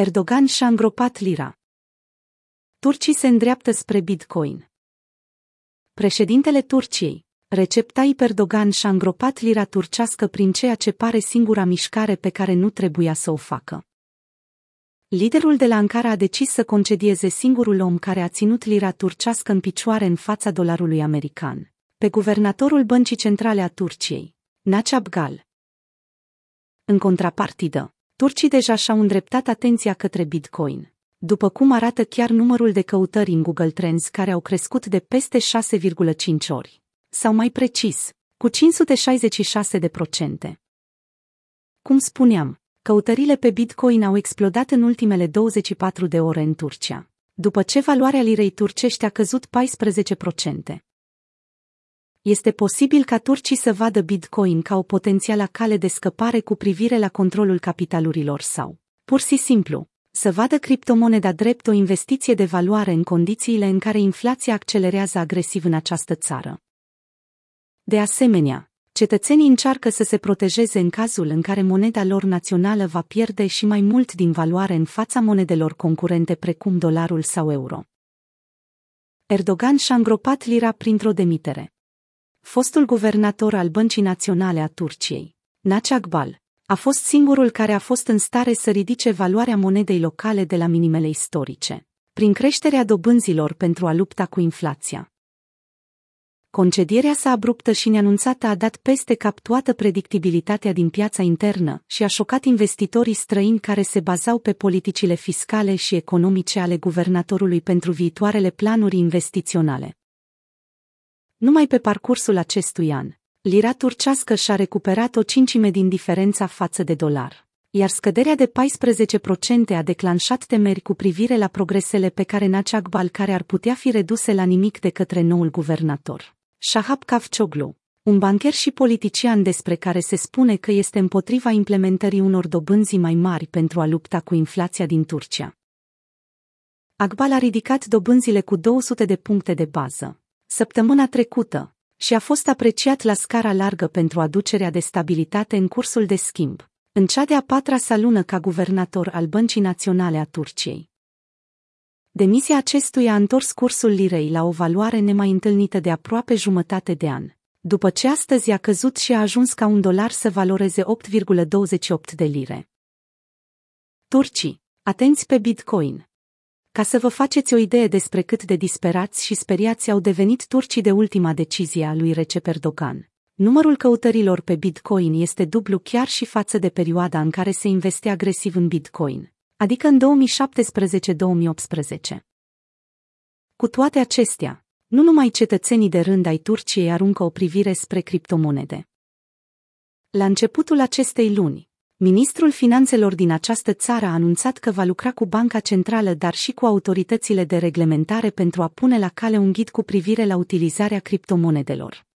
Erdogan și-a îngropat lira. Turcii se îndreaptă spre Bitcoin. Președintele Turciei, Recep Tayyip Erdogan și-a îngropat lira turcească prin ceea ce pare singura mișcare pe care nu trebuia să o facă. Liderul de la Ankara a decis să concedieze singurul om care a ținut lira turcească în picioare în fața dolarului american, pe guvernatorul Băncii Centrale a Turciei, Nacab Gal. În contrapartidă, turcii deja și-au îndreptat atenția către Bitcoin, după cum arată chiar numărul de căutări în Google Trends care au crescut de peste 6,5 ori, sau mai precis, cu 566 de procente. Cum spuneam, căutările pe Bitcoin au explodat în ultimele 24 de ore în Turcia, după ce valoarea lirei turcești a căzut 14%. Este posibil ca turcii să vadă Bitcoin ca o potențială cale de scăpare cu privire la controlul capitalurilor sau, pur și simplu, să vadă criptomoneda drept o investiție de valoare în condițiile în care inflația accelerează agresiv în această țară. De asemenea, cetățenii încearcă să se protejeze în cazul în care moneda lor națională va pierde și mai mult din valoare în fața monedelor concurente precum dolarul sau euro. Erdogan și-a îngropat lira printr-o demitere. Fostul guvernator al Băncii Naționale a Turciei, Naci Akbal, a fost singurul care a fost în stare să ridice valoarea monedei locale de la minimele istorice, prin creșterea dobânzilor pentru a lupta cu inflația. Concedierea sa abruptă și neanunțată a dat peste cap toată predictibilitatea din piața internă și a șocat investitorii străini care se bazau pe politicile fiscale și economice ale guvernatorului pentru viitoarele planuri investiționale. Numai pe parcursul acestui an, lira turcească și-a recuperat o cincime din diferența față de dolar, iar scăderea de 14% a declanșat temeri cu privire la progresele pe care Naceagbal care ar putea fi reduse la nimic de către noul guvernator. Shahab Kafcioglu, un bancher și politician despre care se spune că este împotriva implementării unor dobânzi mai mari pentru a lupta cu inflația din Turcia. Akbal a ridicat dobânzile cu 200 de puncte de bază. Săptămâna trecută, și a fost apreciat la scara largă pentru aducerea de stabilitate în cursul de schimb, în cea de-a patra sa lună ca guvernator al Băncii Naționale a Turciei. Demisia acestuia a întors cursul lirei la o valoare nemai întâlnită de aproape jumătate de an, după ce astăzi a căzut și a ajuns ca un dolar să valoreze 8,28 de lire. Turcii, atenți pe Bitcoin! Ca să vă faceți o idee despre cât de disperați și speriați au devenit turcii de ultima decizie a lui Recep Erdogan. Numărul căutărilor pe Bitcoin este dublu chiar și față de perioada în care se investe agresiv în Bitcoin, adică în 2017-2018. Cu toate acestea, nu numai cetățenii de rând ai Turciei aruncă o privire spre criptomonede. La începutul acestei luni, Ministrul Finanțelor din această țară a anunțat că va lucra cu Banca Centrală, dar și cu autoritățile de reglementare pentru a pune la cale un ghid cu privire la utilizarea criptomonedelor.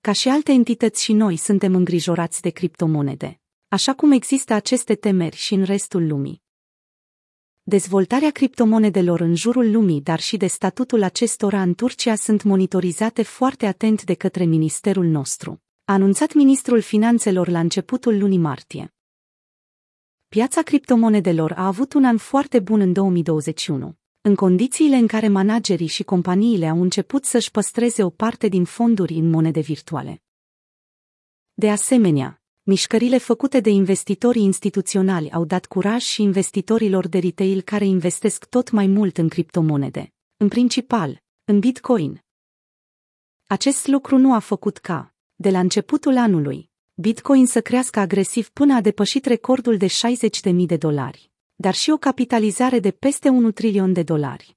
Ca și alte entități și noi suntem îngrijorați de criptomonede, așa cum există aceste temeri și în restul lumii. Dezvoltarea criptomonedelor în jurul lumii, dar și de statutul acestora în Turcia sunt monitorizate foarte atent de către ministerul nostru a anunțat ministrul finanțelor la începutul lunii martie. Piața criptomonedelor a avut un an foarte bun în 2021, în condițiile în care managerii și companiile au început să-și păstreze o parte din fonduri în monede virtuale. De asemenea, mișcările făcute de investitorii instituționali au dat curaj și investitorilor de retail care investesc tot mai mult în criptomonede, în principal, în Bitcoin. Acest lucru nu a făcut ca, de la începutul anului, Bitcoin să crească agresiv până a depășit recordul de 60.000 de dolari, dar și o capitalizare de peste 1 trilion de dolari.